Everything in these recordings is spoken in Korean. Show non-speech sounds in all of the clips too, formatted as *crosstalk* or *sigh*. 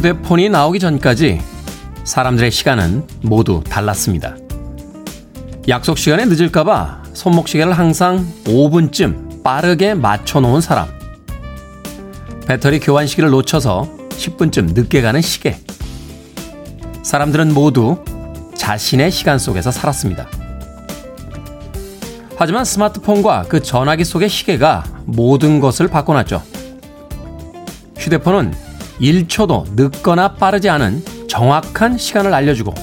휴대폰이 나오기 전까지 사람들의 시간은 모두 달랐습니다. 약속 시간에 늦을까봐 손목시계를 항상 5분쯤 빠르게 맞춰놓은 사람. 배터리 교환 시기를 놓쳐서 10분쯤 늦게 가는 시계. 사람들은 모두 자신의 시간 속에서 살았습니다. 하지만 스마트폰과 그 전화기 속의 시계가 모든 것을 바꿔놨죠. 휴대폰은 1초도 늦거나 빠르지 않은 정확한 시간을 알려주고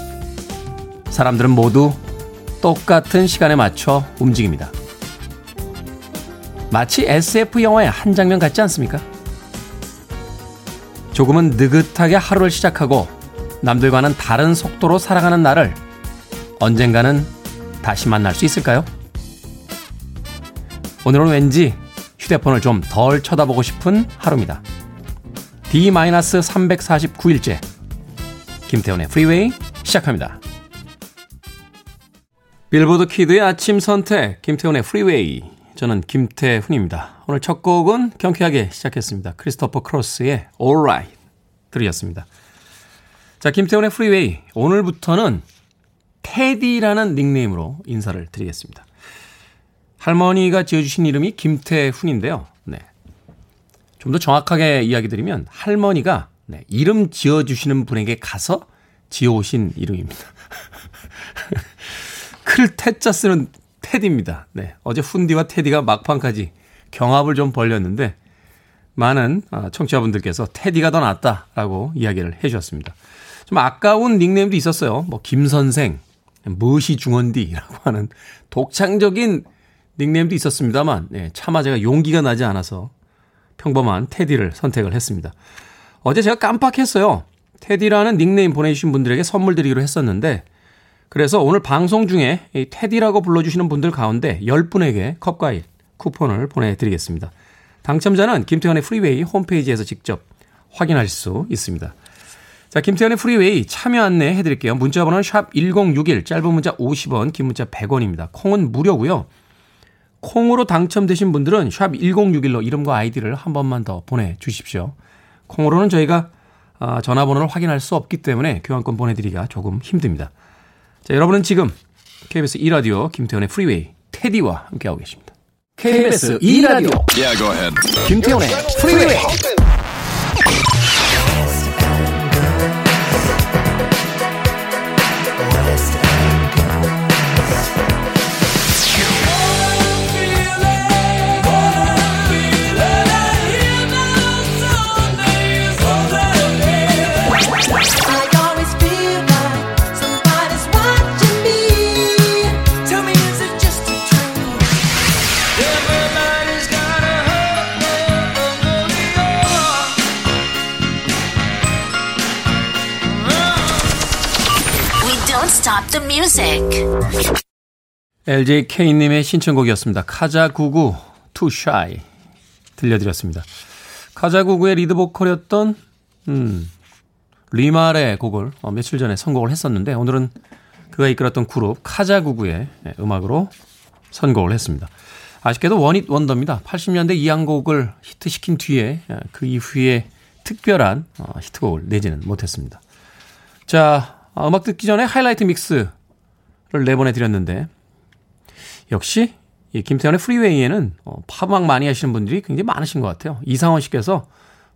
사람들은 모두 똑같은 시간에 맞춰 움직입니다. 마치 SF 영화의 한 장면 같지 않습니까? 조금은 느긋하게 하루를 시작하고 남들과는 다른 속도로 살아가는 나를 언젠가는 다시 만날 수 있을까요? 오늘은 왠지 휴대폰을 좀 덜 쳐다보고 싶은 하루입니다. D-349일째 김태훈의 프리웨이 시작합니다. 빌보드 kid의 아침 선택 김태훈의 프리웨이 저는 김태훈입니다. 오늘 첫 곡은 경쾌하게 시작했습니다. 크리스토퍼 크로스의 Alright 들으셨습니다. 자 김태훈의 프리웨이 오늘부터는 테디라는 닉네임으로 인사를 드리겠습니다. 할머니가 지어주신 이름이 김태훈인데요. 네. 좀더 정확하게 이야기 드리면 할머니가 네, 이름 지어주시는 분에게 가서 지어오신 이름입니다. *laughs* 클 태자 쓰는 테디입니다. 네. 어제 훈디와 테디가 막판까지 경합을 좀 벌렸는데 많은 아, 청취자분들께서 테디가 더 낫다라고 이야기를 해 주셨습니다. 좀 아까운 닉네임도 있었어요. 뭐 김선생, 무시 중원디라고 하는 독창적인 닉네임도 있었습니다만 네, 차마 제가 용기가 나지 않아서 평범한 테디를 선택을 했습니다. 어제 제가 깜빡했어요. 테디라는 닉네임 보내주신 분들에게 선물 드리기로 했었는데 그래서 오늘 방송 중에 이 테디라고 불러주시는 분들 가운데 10분에게 컵과일 쿠폰을 보내드리겠습니다. 당첨자는 김태훈의 프리웨이 홈페이지에서 직접 확인하실 수 있습니다. 자, 김태훈의 프리웨이 참여 안내 해드릴게요. 문자 번호는 샵 1061, 짧은 문자 50원, 긴 문자 100원입니다. 콩은 무료고요. 콩으로 당첨되신 분들은 샵 1061로 이름과 아이디를 한 번만 더 보내주십시오. 콩으로는 저희가 아, 전화번호를 확인할 수 없기 때문에 교환권 보내드리기가 조금 힘듭니다. 자, 여러분은 지금 KBS 2라디오 김태훈의 프리웨이 테디와 함께하고 계십니다. KBS 2라디오 yeah, 김태현의 프리웨이 music. LJK님의 신청곡이었습니다. 카자구구 Too Shy 들려드렸습니다. 카자구구의 리드 보컬이었던 음, 리말의 곡을 어, 며칠 전에 선곡을 했었는데 오늘은 그가 이끌었던 그룹 카자구구의 예, 음악으로 선곡을 했습니다. 아쉽게도 one-hit wonder입니다. 80년대 이한 곡을 히트시킨 뒤에 예, 그 이후에 특별한 어, 히트곡을 내지는 못했습니다. 자, 아, 음악 듣기 전에 하이라이트 mix 를 내보내 드렸는데 역시 이 김태훈의 프리웨이에는 어, 팝음악 많이 하시는 분들이 굉장히 많으신 것 같아요. 이상원 씨께서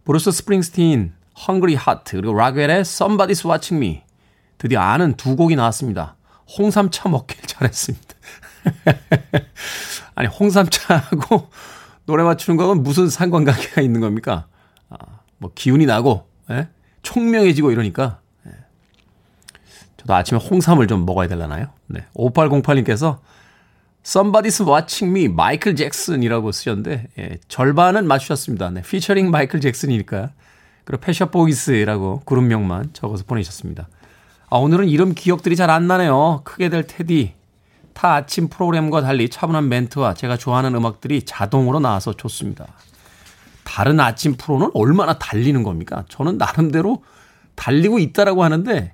브루스 스프링스틴, Hungry Heart 그리고 락웰의 Somebody's Watching Me 드디어 아는 두 곡이 나왔습니다. 홍삼차 먹길 잘했습니다. *laughs* 아니 홍삼차하고 노래 맞추는 거는 무슨 상관관계가 있는 겁니까? 아, 뭐 기운이 나고 예? 총명해지고 이러니까 저도 아침에 홍삼을 좀 먹어야 되려나요? 네. 5808님께서 Somebody's Watching Me, 마이클 잭슨이라고 쓰셨는데, 예, 절반은 맞추셨습니다. 네. 피처링 마이클 잭슨이니까. 그리고 펫샵 보이스라고 그룹명만 적어서 보내셨습니다. 아, 오늘은 이름 기억들이 잘 안 나네요. 크게 될 테디. 타 아침 프로그램과 달리 차분한 멘트와 제가 좋아하는 음악들이 자동으로 나와서 좋습니다. 다른 아침 프로는 얼마나 달리는 겁니까? 저는 나름대로 달리고 있다라고 하는데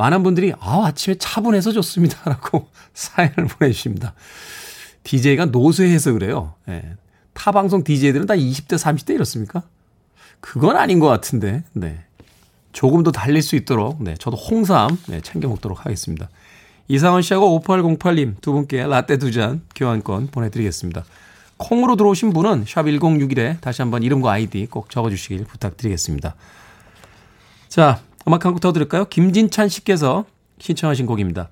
많은 분들이 아, 아침에 차분해서 좋습니다 라고 *laughs* 사연을 보내주십니다. DJ가 노쇠해서 그래요. 예. 타방송 DJ들은 다 20대, 30대 이렇습니까? 그건 아닌 것 같은데, 네. 조금 더 달릴 수 있도록 네, 저도 홍삼 네, 챙겨 먹도록 하겠습니다. 이상원 씨하고 5808님 두 분께 라떼 두 잔 교환권 보내드리겠습니다. 콩으로 들어오신 분은 샵 1061에 다시 한번 이름과 아이디 꼭 적어주시길 부탁드리겠습니다. 자, 음악 한 곡 더 들을까요? 김진찬 씨께서 신청하신 곡입니다.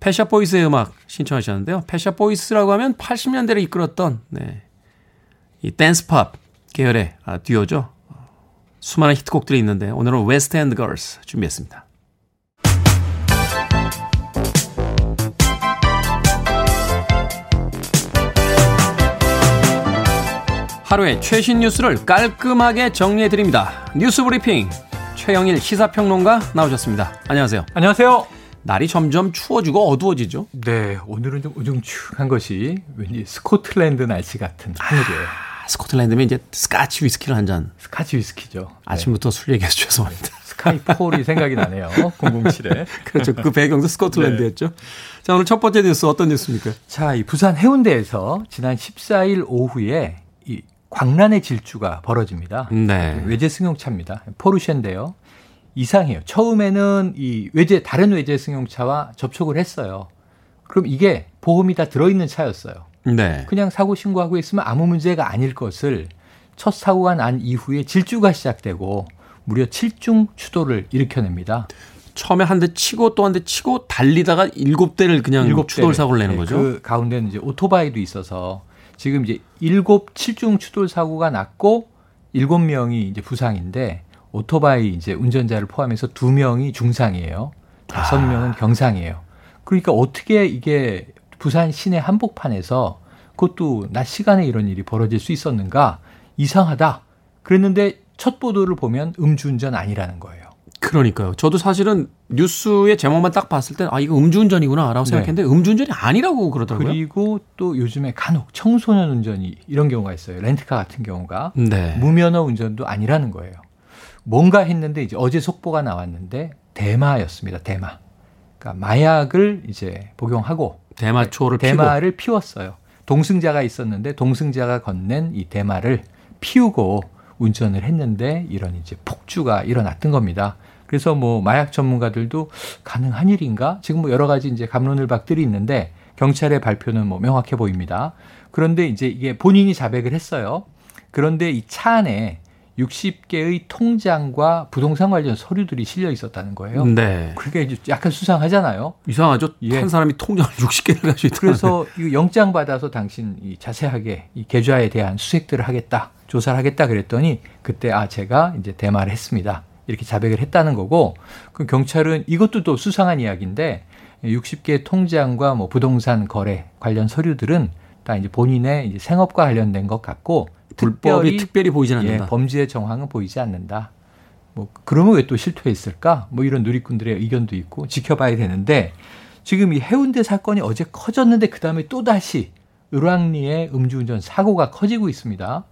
펫샵 보이스의 음악 신청하셨는데요. 펫샵 보이스라고 하면 80년대를 이끌었던 네, 이 댄스팝 계열의 아, 듀오죠. 수많은 히트곡들이 있는데 오늘은 West End Girls 준비했습니다. 하루의 최신 뉴스를 깔끔하게 정리해 드립니다. 뉴스 브리핑 최영일 시사평론가 나오셨습니다. 안녕하세요. 안녕하세요. 날이 점점 추워지고 어두워지죠. 네, 오늘은 좀 우중충한 것이 왠지 스코틀랜드 날씨 같은 하늘이에요. 아, 스코틀랜드면 이제 스카치 위스키를 한 잔. 스카치 위스키죠. 아침부터 네. 술 얘기해서 죄송합니다. 스카이폴이 생각이 나네요. 007에. *laughs* 그렇죠. 그 배경도 스코틀랜드였죠. 네. 자, 오늘 첫 번째 뉴스 어떤 뉴스입니까? 자, 이 부산 해운대에서 지난 14일 오후에 이 광란의 질주가 벌어집니다. 네. 외제 승용차입니다. 포르쉐인데요. 이상해요. 처음에는 이 외제 다른 외제 승용차와 접촉을 했어요. 그럼 이게 보험이 다 들어있는 차였어요. 네. 그냥 사고 신고하고 있으면 아무 문제가 아닐 것을 첫 사고가 난 이후에 질주가 시작되고 무려 7중 추돌을 일으켜냅니다. 처음에 한 대 치고 또 한 대 치고 달리다가 일곱 대를 그냥 일곱 추돌 사고를 내는 네, 거죠. 그 가운데는 이제 오토바이도 있어서 지금 이제 일곱 7중 추돌 사고가 났고 일곱 명이 이제 부상인데 오토바이 이제 운전자를 포함해서 두 명이 중상이에요. 다섯 아. 명은 경상이에요. 그러니까 어떻게 이게 부산 시내 한복판에서 그것도 낮 시간에 이런 일이 벌어질 수 있었는가 이상하다. 그랬는데 첫 보도를 보면 음주운전 아니라는 거예요. 그러니까요. 저도 사실은 뉴스의 제목만 딱 봤을 때, 아, 이거 음주운전이구나라고 네. 생각했는데, 네. 음주운전이 아니라고 그러더라고요. 그리고 또 요즘에 간혹 청소년 운전이 이런 경우가 있어요. 렌트카 같은 경우가. 네. 무면허 운전도 아니라는 거예요. 뭔가 했는데, 이제 어제 속보가 나왔는데, 대마였습니다. 대마. 그러니까 마약을 이제 복용하고. 대마초를 대마를. 피웠어요. 동승자가 있었는데, 동승자가 건넨 이 대마를 피우고, 운전을 했는데 이런 이제 폭주가 일어났던 겁니다. 그래서 뭐 마약 전문가들도 가능한 일인가? 지금 뭐 여러 가지 이제 감론을 박들이 있는데 경찰의 발표는 뭐 명확해 보입니다. 그런데 이제 이게 본인이 자백을 했어요. 그런데 이 차 안에 60개의 통장과 부동산 관련 서류들이 실려 있었다는 거예요. 네. 그게 이제 약간 수상하잖아요. 이상하죠. 예. 한 사람이 통장을 *laughs* 60개를 가지고 있다. 그래서 이 영장 받아서 당신 이 자세하게 이 계좌에 대한 수색들을 하겠다. 조사를 하겠다 그랬더니 그때 아 제가 이제 대마를 했습니다. 이렇게 자백을 했다는 거고 그 경찰은 이것도 또 수상한 이야기인데 60개 통장과 뭐 부동산 거래 관련 서류들은 다 이제 본인의 이제 생업과 관련된 것 같고 불법이 특별히 보이지 않는다. 예, 범죄의 정황은 보이지 않는다. 뭐 그러면 왜 또 실토했을까? 뭐 이런 누리꾼들의 의견도 있고 지켜봐야 되는데 지금 이 해운대 사건이 어제 커졌는데 그 다음에 또 다시 을왕리의 음주운전 사고가 커지고 있습니다.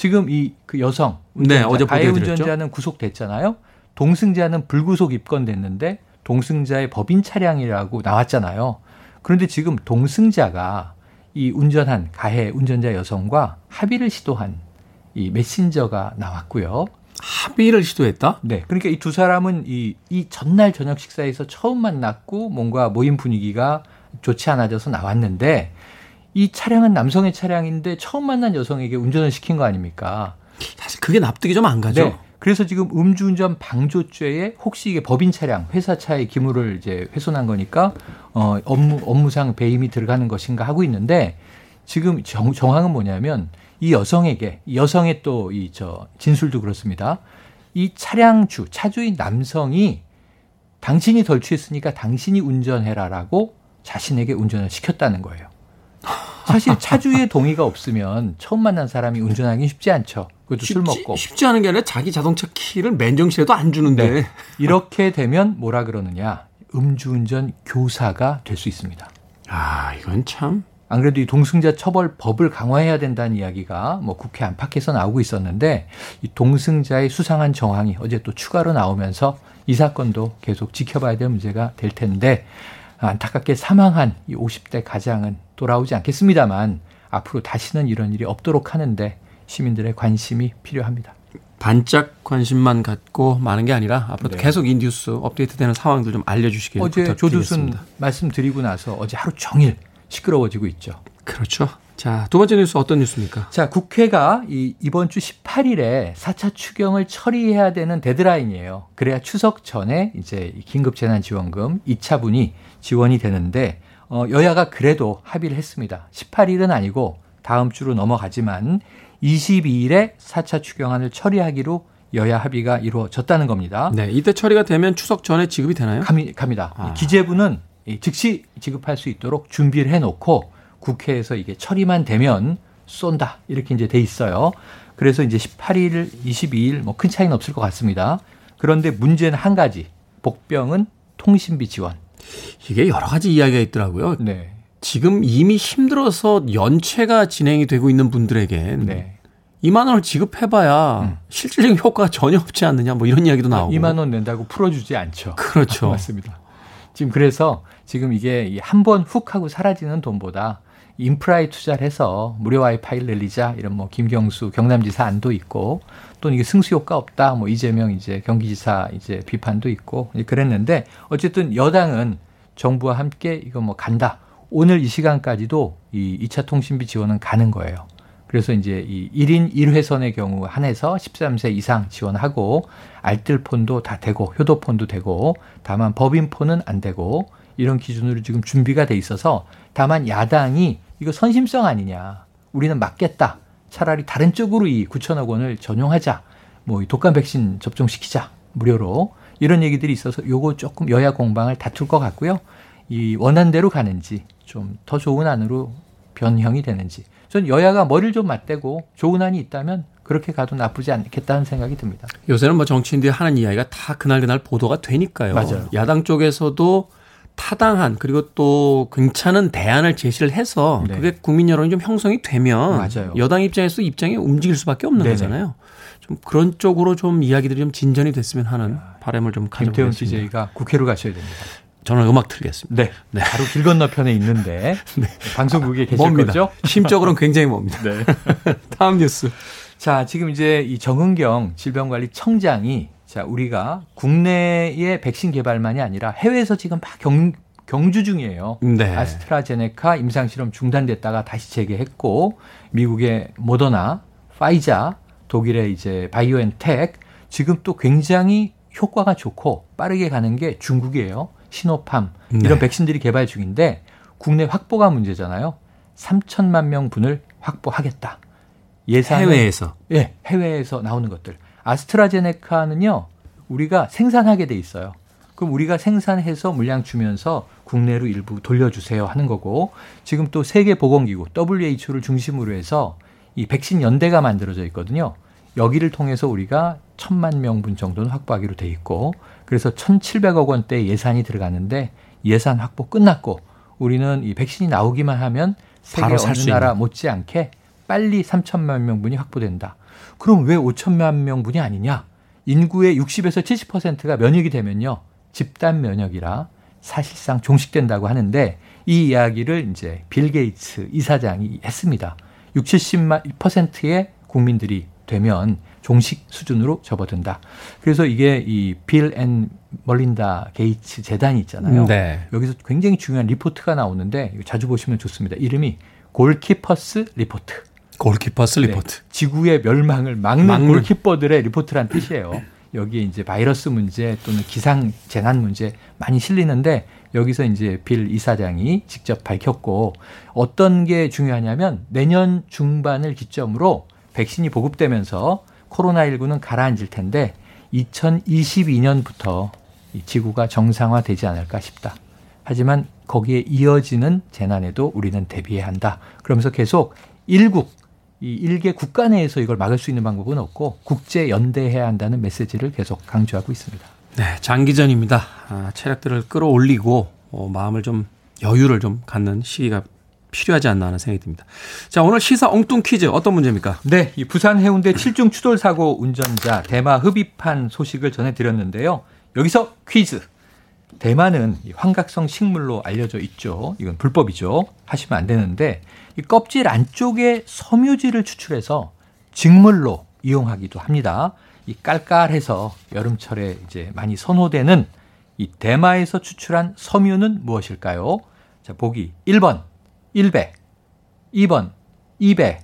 지금 이 그 여성 운전자, 네, 어제 가해 운전자는 구속됐잖아요. 동승자는 불구속 입건됐는데 동승자의 법인 차량이라고 나왔잖아요. 그런데 지금 동승자가 이 운전한 가해 운전자 여성과 합의를 시도한 이 메신저가 나왔고요. 합의를 시도했다? 네. 그러니까 이 두 사람은 이, 이 전날 저녁 식사에서 처음 만났고 뭔가 모임 분위기가 좋지 않아져서 나왔는데 이 차량은 남성의 차량인데 처음 만난 여성에게 운전을 시킨 거 아닙니까? 사실 그게 납득이 좀 안 가죠. 네. 그래서 지금 음주운전 방조죄에 혹시 이게 법인 차량 회사 차의 기물을 이제 훼손한 거니까 어 업무 업무상 배임이 들어가는 것인가 하고 있는데 지금 정, 정황은 뭐냐면 이 여성에게 이 여성의 또 이 저 진술도 그렇습니다. 이 차량주 차주인 남성이 당신이 덜 취했으니까 당신이 운전해라라고 자신에게 운전을 시켰다는 거예요. 사실 차주의 동의가 없으면 처음 만난 사람이 운전하기 쉽지 않죠. 그것도 쉽지, 술 먹고. 쉽지 않은 게 아니라 자기 자동차 키를 맨정신에도 안 주는데. 네. 이렇게 되면 뭐라 그러느냐. 음주운전 교사가 될 수 있습니다. 아, 이건 참. 안 그래도 이 동승자 처벌 법을 강화해야 된다는 이야기가 뭐 국회 안팎에서 나오고 있었는데 이 동승자의 수상한 정황이 어제 또 추가로 나오면서 이 사건도 계속 지켜봐야 될 문제가 될 텐데 안타깝게 사망한 이 50대 가장은 돌아오지 않겠습니다만 앞으로 다시는 이런 일이 없도록 하는데 시민들의 관심이 필요합니다. 반짝 관심만 갖고 마는 게 아니라 앞으로 네. 계속 이 뉴스 업데이트되는 상황들 좀 알려주시길 어제 부탁드리겠습니다. 조두순 말씀드리고 나서 어제 하루 종일 시끄러워지고 있죠. 그렇죠. 자, 두 번째 뉴스 어떤 뉴스입니까? 자, 국회가 이, 이번 주 18일에 4차 추경을 처리해야 되는 데드라인이에요. 그래야 추석 전에 이제 긴급재난지원금 2차분이 지원이 되는데, 어, 여야가 그래도 합의를 했습니다. 18일은 아니고 다음 주로 넘어가지만 22일에 4차 추경안을 처리하기로 여야 합의가 이루어졌다는 겁니다. 네, 이때 처리가 되면 추석 전에 지급이 되나요? 갑니, 갑니다. 아. 기재부는 즉시 지급할 수 있도록 준비를 해놓고 국회에서 이게 처리만 되면 쏜다 이렇게 이제 돼 있어요. 그래서 이제 18일, 22일 뭐 큰 차이는 없을 것 같습니다. 그런데 문제는 한 가지 복병은 통신비 지원. 이게 여러 가지 이야기가 있더라고요. 네. 지금 이미 힘들어서 연체가 진행이 되고 있는 분들에겐 네. 2만 원을 지급해봐야 음. 실질적인 효과가 전혀 없지 않느냐 뭐 이런 이야기도 나오고 2만 원 낸다고 풀어주지 않죠. 그렇죠. *laughs* 맞습니다. 지금 그래서 지금 이게 한 번 훅 하고 사라지는 돈보다 인프라에 투자를 해서 무료 와이파이를 늘리자 이런 뭐 김경수 경남지사 안도 있고 또는 이게 승수 효과 없다 뭐 이재명 이제 경기지사 이제 비판도 있고 그랬는데 어쨌든 여당은 정부와 함께 이거 뭐 간다. 오늘 이 시간까지도 이 2차 통신비 지원은 가는 거예요. 그래서 이제 이 1인 1회선의 경우 한해서 13세 이상 지원하고 알뜰폰도 다 되고 효도폰도 되고 다만 법인폰은 안 되고 이런 기준으로 지금 준비가 돼 있어서 다만 야당이 이거 선심성 아니냐. 우리는 맞겠다. 차라리 다른 쪽으로 이 9천억 원을 전용하자. 뭐 독감 백신 접종시키자. 무료로. 이런 얘기들이 있어서 요거 조금 여야 공방을 다툴 것 같고요. 이 원한대로 가는지 좀 더 좋은 안으로 변형이 되는지 전 여야가 머리를 좀 맞대고 좋은 안이 있다면 그렇게 가도 나쁘지 않겠다는 생각이 듭니다. 요새는 뭐 정치인들이 하는 이야기가 다 그날 그날 보도가 되니까요. 맞아요. 야당 쪽에서도 타당한 그리고 또 괜찮은 대안을 제시를 해서 네. 그게 국민 여론이 좀 형성이 되면 맞아요. 여당 입장에서 입장이 움직일 수밖에 없는 네네. 거잖아요. 좀 그런 쪽으로 좀 이야기들이 좀 진전이 됐으면 하는 바람을 좀 가져보겠습니다. 김태훈 CJ가 국회로 가셔야 됩니다. 저는 음악 틀겠습니다. 네. 네. 바로 길 건너편에 있는데 *laughs* 네. 방송국에 계실 뭡니다. 거죠? 심적으로는 굉장히 멉니다. 네. *laughs* 다음 뉴스. 자, 지금 이제 이 정은경 질병관리청장이 자, 우리가 국내의 백신 개발만이 아니라 해외에서 지금 막 경, 경주 중이에요. 네. 아스트라제네카 임상 실험 중단됐다가 다시 재개했고 미국의 모더나, 파이자, 독일의 이제 바이오엔텍 지금 또 굉장히 효과가 좋고 빠르게 가는 게 중국이에요. 시노팜 이런 네. 백신들이 개발 중인데 국내 확보가 문제잖아요. 3천만 명분을 확보하겠다. 예산 해외에서 예, 해외에서 나오는 것들. 아스트라제네카는요. 우리가 생산하게 돼 있어요. 그럼 우리가 생산해서 물량 주면서 국내로 일부 돌려주세요 하는 거고 지금 또 세계보건기구 WHO를 중심으로 해서 이 백신 연대가 만들어져 있거든요. 여기를 통해서 우리가 천만 명분 정도는 확보하기로 돼 있고 그래서 1,700억 원대 예산이 들어가는데 예산 확보 끝났고 우리는 이 백신이 나오기만 하면 세계 어느 나라 못지않게 빨리 3천만 명분이 확보된다. 그럼 왜 5천만 명분이 아니냐? 인구의 60에서 70%가 면역이 되면요. 집단 면역이라 사실상 종식된다고 하는데 이 이야기를 이제 빌 게이츠 이사장이 했습니다. 60, 70%의 국민들이 되면 종식 수준으로 접어든다. 그래서 이게 이 빌 앤 멀린다 게이츠 재단이 있잖아요. 네. 여기서 굉장히 중요한 리포트가 나오는데 자주 보시면 좋습니다. 이름이 Goalkeepers Report. Goalkeepers 네. 리포트. 네. 지구의 멸망을 막는, 막는 골키퍼들의 리포트란 뜻이에요. 여기에 이제 바이러스 문제 또는 기상 재난 문제 많이 실리는데 여기서 이제 빌 이사장이 직접 밝혔고 어떤 게 중요하냐면 내년 중반을 기점으로 백신이 보급되면서 코로나19는 가라앉을 텐데 2022년부터 지구가 정상화되지 않을까 싶다. 하지만 거기에 이어지는 재난에도 우리는 대비해야 한다. 그러면서 계속 일국, 이 일개 국가 내에서 이걸 막을 수 있는 방법은 없고 국제 연대해야 한다는 메시지를 계속 강조하고 있습니다. 네, 장기전입니다. 아, 체력들을 끌어올리고 어, 마음을 좀 여유를 좀 갖는 시기가 필요하지 않나 하는 생각이 듭니다. 자, 오늘 시사 엉뚱 퀴즈 어떤 문제입니까? 네, 이 부산 해운대 7중 추돌 사고 운전자 대마 흡입한 소식을 전해 드렸는데요. 여기서 퀴즈. 대마는 환각성 식물로 알려져 있죠. 이건 불법이죠. 하시면 안 되는데 이 껍질 안쪽에 섬유질을 추출해서 직물로 이용하기도 합니다. 이 깔깔해서 여름철에 이제 많이 선호되는 이 대마에서 추출한 섬유는 무엇일까요? 자, 보기 1번 1배, 2번 2배,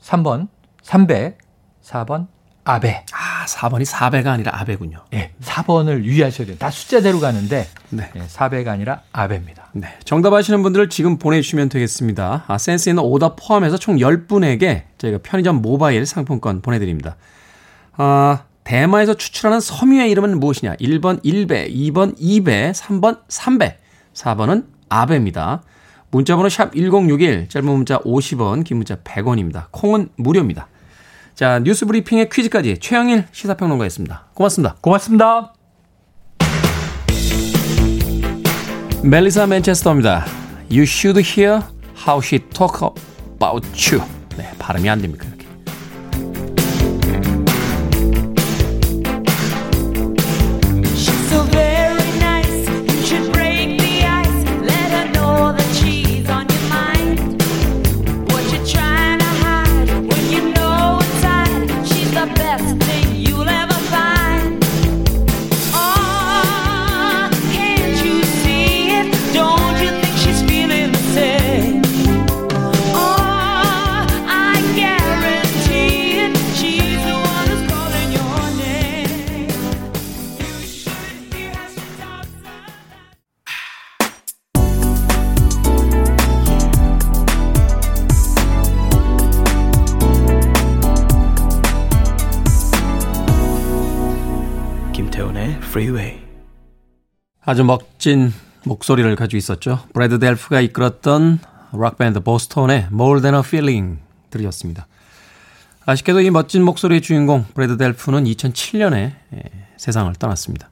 3번 3배, 4번 아베. 아, 4번이 4배가 아니라 아베군요. 예, 4번을 유의하셔야 돼요. 다 숫자대로 가는데 네. 예, 4배가 아니라 아베입니다. 네. 정답 아시는 분들을 지금 보내주시면 되겠습니다. 아, 센스 있는 오답 포함해서 총 10분에게 저희가 편의점 모바일 상품권 보내드립니다. 아, 대마에서 추출하는 섬유의 이름은 무엇이냐? 1번 1배, 2번 2배, 3번 3배, 4번은 아베입니다. 문자번호 샵 1061, 짧은 문자 50원, 긴 문자 100원입니다. 콩은 무료입니다. 자, 뉴스 브리핑의 퀴즈까지 최영일 시사평론가였습니다. 고맙습니다. 고맙습니다. 멜리사 맨체스터입니다. You should hear how she talk about you. 네, 발음이 안 됩니까? 아주 멋진 목소리를 가지고 있었죠. 브래드 델프가 이끌었던 락밴드 보스톤의 More Than a Feeling 들으셨습니다. 아쉽게도 이 멋진 목소리의 주인공 브래드 델프는 2007년에 세상을 떠났습니다.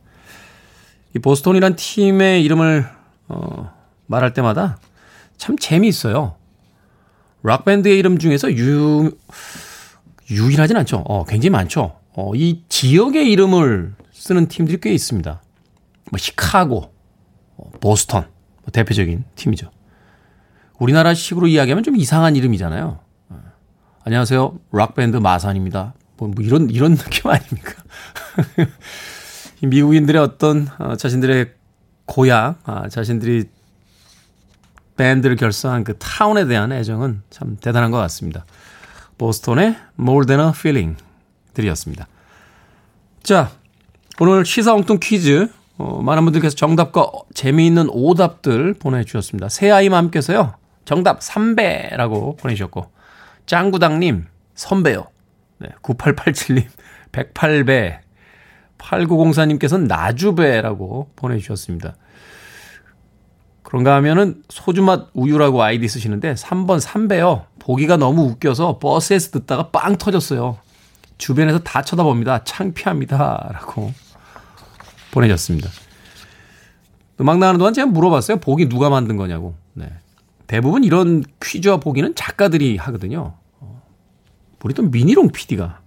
이 보스톤이란 팀의 이름을 어, 말할 때마다 참 재미있어요. 락밴드의 이름 중에서 유, 유일하진 않죠. 어, 굉장히 많죠. 어, 이 지역의 이름을 쓰는 팀들이 꽤 있습니다. 뭐 시카고, 어, 보스턴 뭐 대표적인 팀이죠. 우리나라식으로 이야기하면 좀 이상한 이름이잖아요. 어, 안녕하세요, 락밴드 마산입니다. 뭐, 뭐 이런 이런 *laughs* 느낌 아닙니까? 이 *laughs* 미국인들의 어떤 어, 자신들의 고향, 아, 자신들이 밴드를 결성한 그 타운에 대한 애정은 참 대단한 것 같습니다. 보스톤의 More Than a Feeling 들이었습니다. 자, 오늘 시사 엉뚱 퀴즈 어, 많은 분들께서 정답과 재미있는 오답들 보내주셨습니다. 새아이맘께서요. 정답 3배라고 보내주셨고 짱구당님 선배요. 네, 9887님 108배 8904님께서는 나주배라고 보내주셨습니다. 그런가 하면은 소주맛 우유라고 아이디 쓰시는데 3번 3배요. 보기가 너무 웃겨서 버스에서 듣다가 빵 터졌어요. 주변에서 다 쳐다봅니다. 창피합니다. 라고 보내셨습니다. 음악 나가는 동안 제가 물어봤어요. 보기 누가 만든 거냐고. 네. 대부분 이런 퀴즈와 보기는 작가들이 하거든요. 어, 우리 또 미니롱 PD가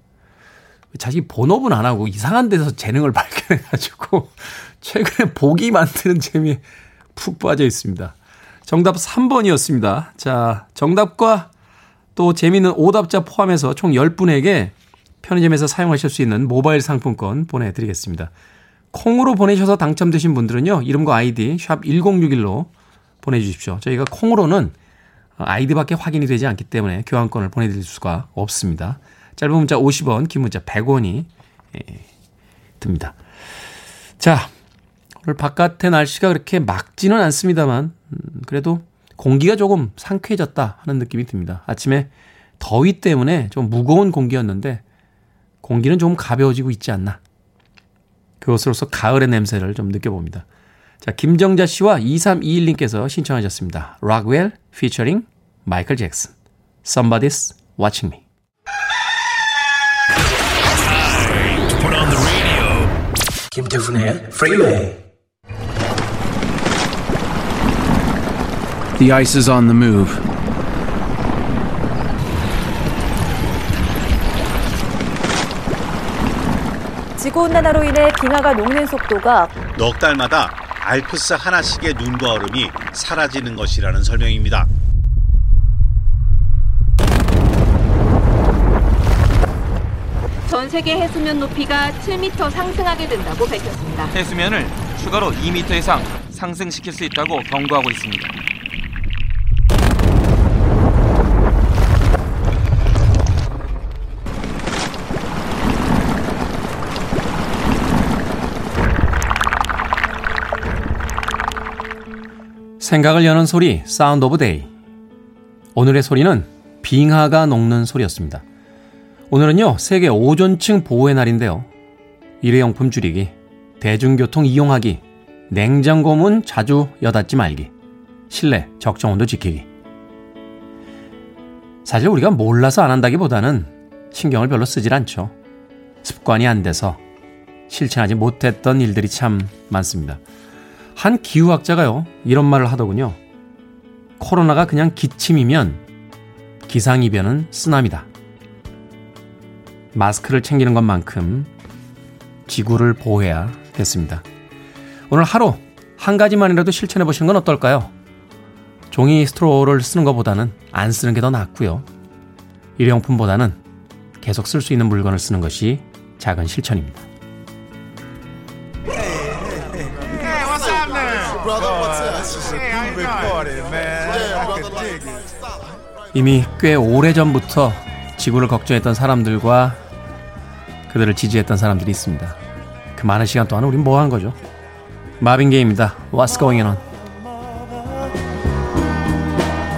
자기 본업은 안 하고 이상한 데서 재능을 *laughs* 발견해가지고 최근에 보기 만드는 재미에 푹 빠져 있습니다. 정답 3번이었습니다. 자, 정답과 또 재미있는 오답자 포함해서 총 10분에게 편의점에서 사용하실 수 있는 모바일 상품권 보내드리겠습니다. 콩으로 보내셔서 당첨되신 분들은요, 이름과 아이디 샵 1061로 보내주십시오. 저희가 콩으로는 아이디밖에 확인이 되지 않기 때문에 교환권을 보내드릴 수가 없습니다. 짧은 문자 50원, 긴 문자 100원이 예, 듭니다. 자, 오늘 바깥의 날씨가 그렇게 막지는 않습니다만, 음, 그래도 공기가 조금 상쾌해졌다 하는 느낌이 듭니다. 아침에 더위 때문에 좀 무거운 공기였는데, 공기는 좀 가벼워지고 있지 않나. 그것으로서 가을의 냄새를 좀 느껴봅니다. 자, 김정자 씨와 2321님께서 신청하셨습니다. 락웰 피처링 마이클 잭슨. Somebody's watching me. Put on the radio. 김태훈의 Freeway. The ice is on the move. 지구온난화로 인해 빙하가 녹는 속도가 넉 달마다 알프스 하나씩의 눈과 얼음이 사라지는 것이라는 설명입니다. 전 세계 해수면 높이가 7m 상승하게 된다고 밝혔습니다. 해수면을 추가로 2m 이상 상승시킬 수 있다고 경고하고 있습니다. 생각을 여는 소리, Sound of Day. 오늘의 소리는 빙하가 녹는 소리였습니다. 오늘은요, 세계 오존층 보호의 날인데요. 일회용품 줄이기, 대중교통 이용하기, 냉장고 문 자주 여닫지 말기, 실내 적정 온도 지키기. 사실 우리가 몰라서 안 한다기보다는 신경을 별로 쓰질 않죠. 습관이 안 돼서 실천하지 못했던 일들이 참 많습니다. 한 기후학자가요, 이런 말을 하더군요. 코로나가 그냥 기침이면 기상이변은 쓰나미다. 마스크를 챙기는 것만큼 지구를 보호해야 겠습니다. 오늘 하루 한 가지만이라도 실천해 보시는 건 어떨까요? 종이 스트로를 쓰는 것보다는 안 쓰는 게 더 낫고요. 일회용품보다는 계속 쓸 수 있는 물건을 쓰는 것이 작은 실천입니다. 이미 꽤 오래전부터 지구를 걱정했던 사람들과 그들을 지지했던 사람들이 있습니다. 그 많은 시간 동안 우린 뭐 한 거죠? 마빈 게이입니다. What's going on?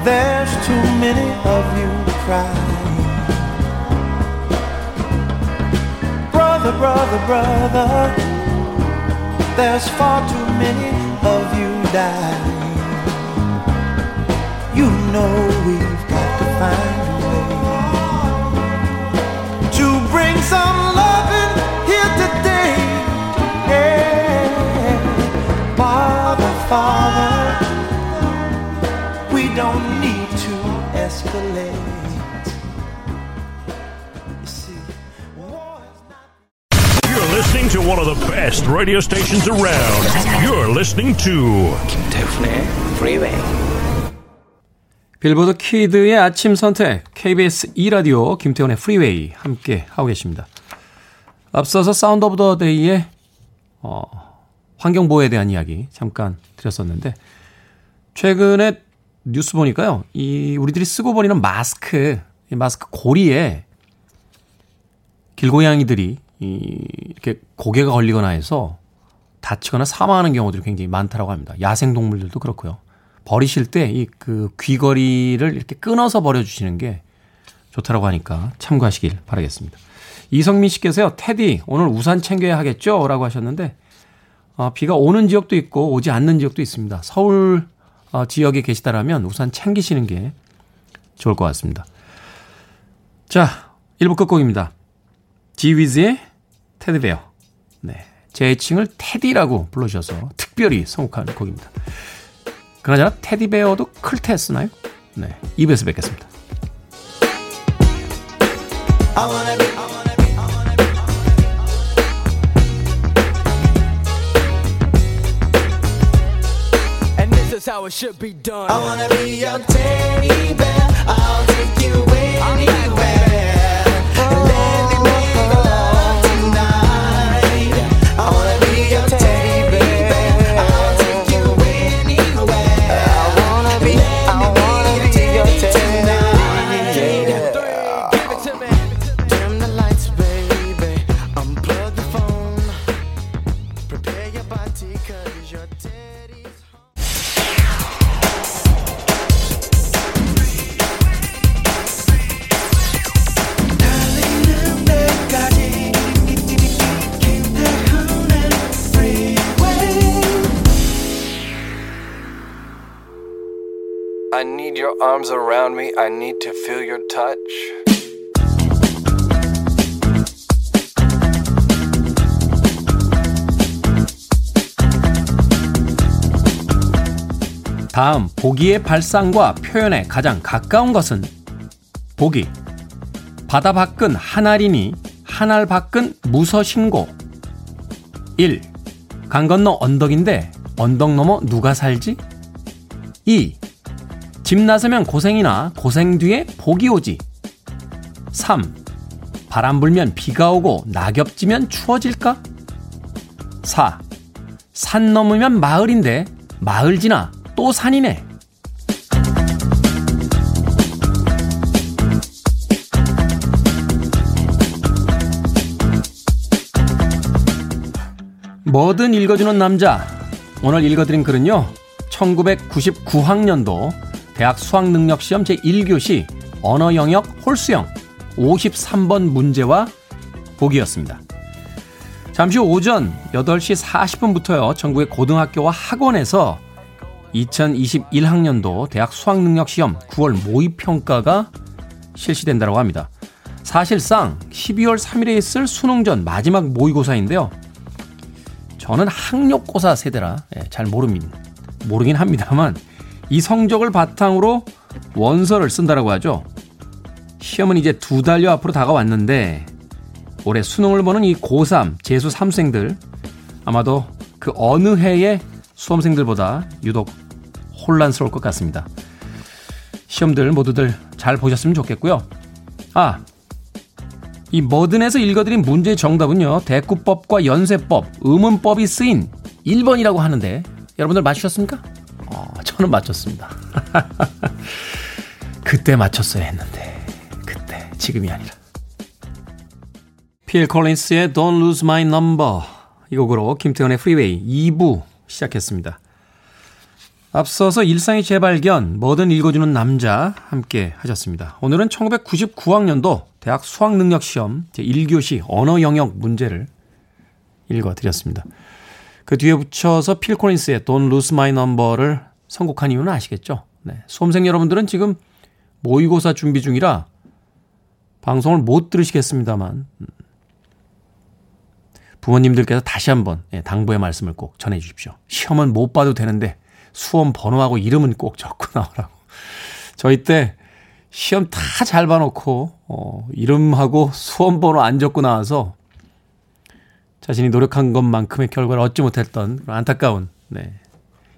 There's too many of you crying. Brother, brother, brother. There's far too many of you dying. You know got to bring some here today. We don't need to escalate. listening to one of the best radio stations around. You're listening to Kim Taehoon's Freeway. 빌보드 kid의 아침 선택 KBS 2라디오 김태훈의 Freeway 함께 하고 계십니다. 앞서서 Sound of the Day의 어, 환경보호에 대한 이야기 잠깐 드렸었는데 최근에 뉴스 보니까요. 이 우리들이 쓰고 버리는 마스크, 이 마스크 고리에 길고양이들이 이 이렇게 고개가 걸리거나 해서 다치거나 사망하는 경우들이 굉장히 많다라고 합니다. 야생 동물들도 그렇고요. 버리실 때 이 그 귀걸이를 이렇게 끊어서 버려 주시는 게 좋다라고 하니까 참고하시길 바라겠습니다. 이성민 씨께서요. 테디 오늘 우산 챙겨야 하겠죠?라고 하셨는데 어, 비가 오는 지역도 있고 오지 않는 지역도 있습니다. 서울 어, 지역에 계시다라면 우산 챙기시는 게 좋을 것 같습니다. 자, 1부 끝곡입니다. 지위즈의 테디베어. 네. 제 애칭을 테디라고 불러주셔서 특별히 선곡한 곡입니다. 그나저나 테디베어도 클테 쓰나요? 네. 2부에서 뵙겠습니다. How it should be done. I wanna be your teddy bear. I'll take you anywhere. 다음 보기의 발상과 표현에 가장 가까운 것은 보기. 바다 밖은 하나리니 하날 밖은 무서신고. 1. 강 건너 언덕인데 언덕 넘어 누가 살지? 2. 집 나서면 고생이나 고생 뒤에 복이 오지. 3. 바람 불면 비가 오고 낙엽 지면 추워질까? 4. 산 넘으면 마을인데 마을 지나 또 산이네. 뭐든 읽어주는 남자. 오늘 읽어드린 글은요. 1999학년도 대학 수학능력시험 제1교시 언어 영역 홀수형 53번 문제와 보기였습니다. 잠시 후 오전 8시 40분부터요. 전국의 고등학교와 학원에서 2021학년도 대학 수학능력시험 9월 모의평가가 실시된다고 합니다. 사실상 12월 3일에 있을 수능 전 마지막 모의고사인데요. 저는 학력고사 세대라 예, 잘 모릅니다. 모르긴 합니다만 이 성적을 바탕으로 원서를 쓴다라고 하죠. 시험은 이제 두 달여 앞으로 다가왔는데 올해 수능을 보는 이 고3, 재수 3생들 아마도 그 어느 해의 수험생들보다 유독 혼란스러울 것 같습니다. 시험들 모두들 잘 보셨으면 좋겠고요. 아, 이 머든에서 읽어드린 문제의 정답은요. 대꾸법과 연쇄법, 의문법이 쓰인 1번이라고 하는데 여러분들 맞추셨습니까? 어, 저는 맞췄습니다. 그때 맞췄어야 했는데 그때 지금이 아니라 필 콜린스의 Don't Lose My Number 이 곡으로 김태현의 프리웨이 2부 시작했습니다. 앞서서 일상의 재발견, 뭐든 읽어주는 남자 함께 하셨습니다. 오늘은 1999학년도 대학 수학능력시험 제1교시 언어 영역 문제를 읽어드렸습니다. 그 뒤에 붙여서 필 콜린스의 Don't Lose My Number를 선곡한 이유는 아시겠죠? 네. 수험생 여러분들은 지금 모의고사 준비 중이라 방송을 못 들으시겠습니다만 음, 부모님들께서 다시 한번 예, 당부의 말씀을 꼭 전해 주십시오. 시험은 못 봐도 되는데 수험 번호하고 이름은 꼭 적고 *laughs* 나오라고. 저희 때 시험 다 잘 봐놓고 어, 이름하고 수험 번호 안 적고 나와서 자신이 노력한 것만큼의 결과를 얻지 못했던 안타까운 네,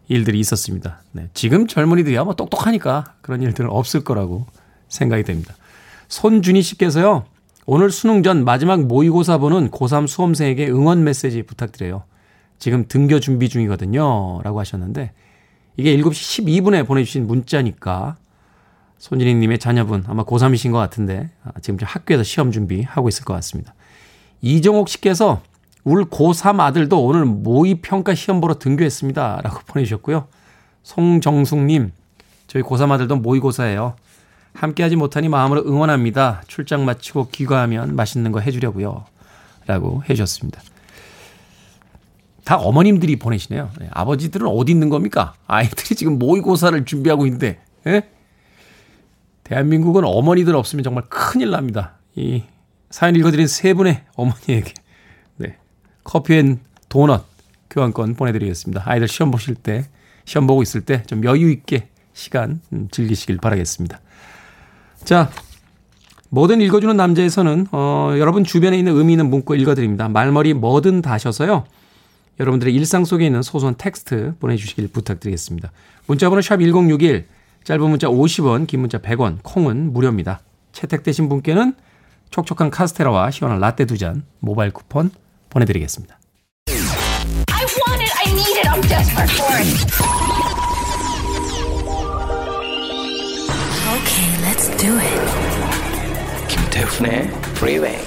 일들이 있었습니다. 네, 지금 젊은이들이야 뭐 똑똑하니까 그런 일들은 없을 거라고 생각이 됩니다. 손준희 씨께서요. 오늘 수능 전 마지막 모의고사 보는 고3 수험생에게 응원 메시지 부탁드려요. 지금 등교 준비 중이거든요. 라고 하셨는데 이게 7시 12분에 보내주신 문자니까 손진희 님의 자녀분 아마 고3이신 것 같은데 아, 지금 학교에서 시험 준비하고 있을 것 같습니다. 이정옥 씨께서 울 고3 아들도 오늘 모의평가 시험 보러 등교했습니다. 라고 *laughs* 보내주셨고요. 송정숙님, 저희 고3 아들도 모의고사예요. 함께하지 못하니 마음으로 응원합니다. 출장 마치고 귀가하면 맛있는 거 해주려고요. 라고 해주셨습니다. 다 어머님들이 보내시네요. 네, 아버지들은 어디 있는 겁니까? 아이들이 지금 모의고사를 준비하고 있는데, 예? 대한민국은 어머니들 없으면 정말 큰일 납니다. 이 사연 읽어드린 세 분의 어머니에게, 네. coffee and donut 교환권 보내드리겠습니다. 아이들 시험 보실 때, 시험 보고 있을 때 좀 여유 있게 시간 음, 즐기시길 바라겠습니다. 자, 뭐든 읽어주는 남자에서는 어, 여러분 주변에 있는 의미 있는 문구 읽어드립니다. 말머리 뭐든 다셔서요. 여러분들의 일상 속에 있는 소소한 텍스트 보내주시길 부탁드리겠습니다. 문자번호 샵 1061, 짧은 문자 50원, 긴 문자 100원, 콩은 무료입니다. 채택되신 분께는 촉촉한 카스테라와 시원한 라떼 두 잔 모바일 쿠폰 보내드리겠습니다. I want it. I need it. I'm desperate for it. Okay, let's do it. 김태훈의 Freeway.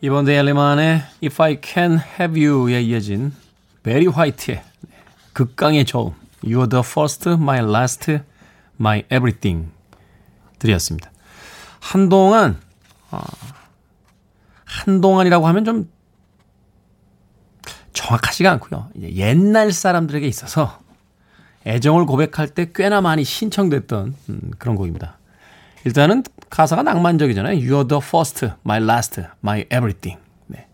이번 데일리만의 If I Can Have You에 이어진 베리 화이트의 극강의 저음 You're the first, my last, my everything 들이었습니다. 한동안 어, 한동안이라고 하면 좀 정확하지가 않고요. 이제 옛날 사람들에게 있어서 애정을 고백할 때 꽤나 많이 신청됐던 음, 그런 곡입니다. 일단은 가사가 낭만적이잖아요. You're the first, my last, my everything. 네.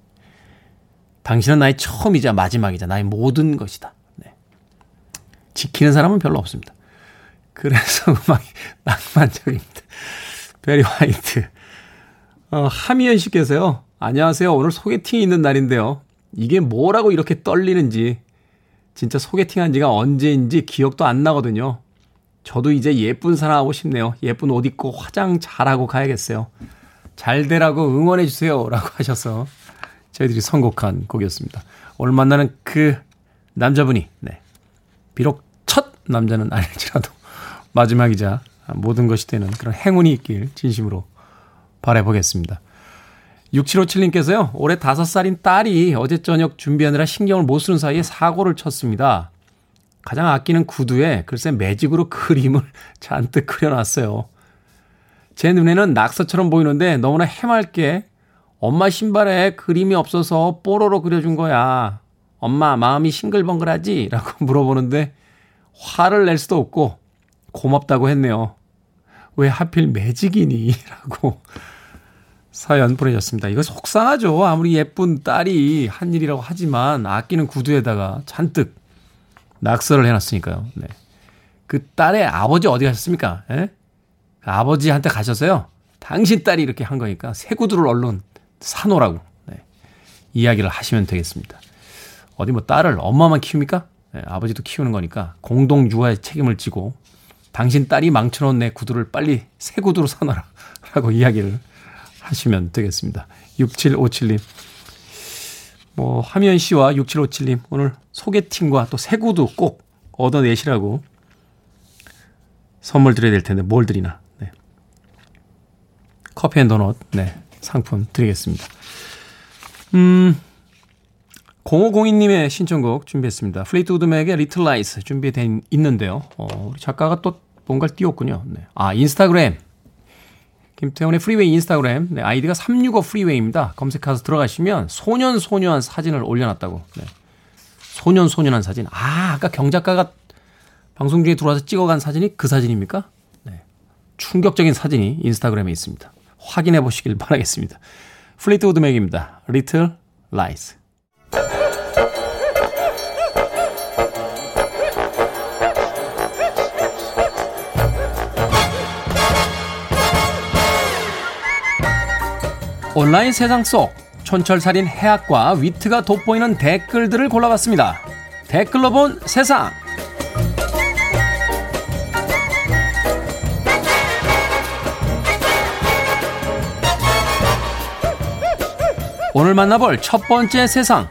당신은 나의 처음이자 마지막이자 나의 모든 것이다. 네. 지키는 사람은 별로 없습니다. 그래서 *laughs* 음악이 낭만적입니다. 베리 화이트. 어, 하미연 씨께서요. 안녕하세요. 오늘 소개팅이 있는 날인데요. 이게 뭐라고 이렇게 떨리는지 진짜 소개팅 한 지가 언제인지 기억도 안 나거든요. 저도 이제 예쁜 사람 하고 싶네요. 예쁜 옷 입고 화장 잘하고 가야겠어요. 잘 되라고 응원해 주세요 라고 하셔서 저희들이 선곡한 곡이었습니다. 오늘 만나는 그 남자분이 네. 비록 첫 남자는 아닐지라도 마지막이자 모든 것이 되는 그런 행운이 있길 진심으로 바라보겠습니다. 6757님께서요, 올해 5살인 딸이 어제 저녁 준비하느라 신경을 못 쓰는 사이에 사고를 쳤습니다. 가장 아끼는 구두에 글쎄 매직으로 그림을 *laughs* 잔뜩 그려놨어요. 제 눈에는 낙서처럼 보이는데 너무나 해맑게 엄마 신발에 그림이 없어서 뽀로로 그려준 거야. 엄마 마음이 싱글벙글하지? 라고 *laughs* 물어보는데 화를 낼 수도 없고 고맙다고 했네요. 왜 하필 매직이니? *laughs* 라고 사연 보내셨습니다. 이거 속상하죠. 아무리 예쁜 딸이 한 일이라고 하지만 아끼는 구두에다가 잔뜩 낙서를 해놨으니까요. 네. 그 딸의 아버지 어디 가셨습니까? 예? 아버지한테 가셔서요. 당신 딸이 이렇게 한 거니까 새 구두를 얼른 사놓으라고 네. 이야기를 하시면 되겠습니다. 어디 뭐 딸을 엄마만 키웁니까? 네, 아버지도 키우는 거니까 공동 육아의 책임을 지고 당신 딸이 망쳐놓은 내 구두를 빨리 새 구두로 사놔라 라고 이야기를 하시면 되겠습니다. 6757님. 뭐, 화면 씨와 6757님, 오늘 소개팅과 또 새 구두 꼭 얻어내시라고 선물 드려야 될 텐데, 뭘 드리나. 네. coffee and donut, 네. 상품 드리겠습니다. 음, 0502님의 신청곡 준비했습니다. 플리트우드 맥의 Little Lies 준비되어 있는데요. 어, 우리 작가가 또 뭔가를 띄웠군요. 네. 아, 인스타그램. 김태훈의 Freeway 인스타그램. 네, 아이디가 365 Freeway입니다. 검색해서 들어가시면 소년 소녀한 사진을 올려놨다고. 네. 소년소년한 사진. 아, 아까 경작가가 방송 중에 들어와서 찍어간 사진이 그 사진입니까? 네. 충격적인 사진이 인스타그램에 있습니다. 확인해 보시길 바라겠습니다. 플리트우드 맥입니다. Little Lies. 온라인 세상 속 촌철살인 해학과 위트가 돋보이는 댓글들을 골라봤습니다. 댓글로 본 세상. 오늘 만나볼 첫 번째 세상.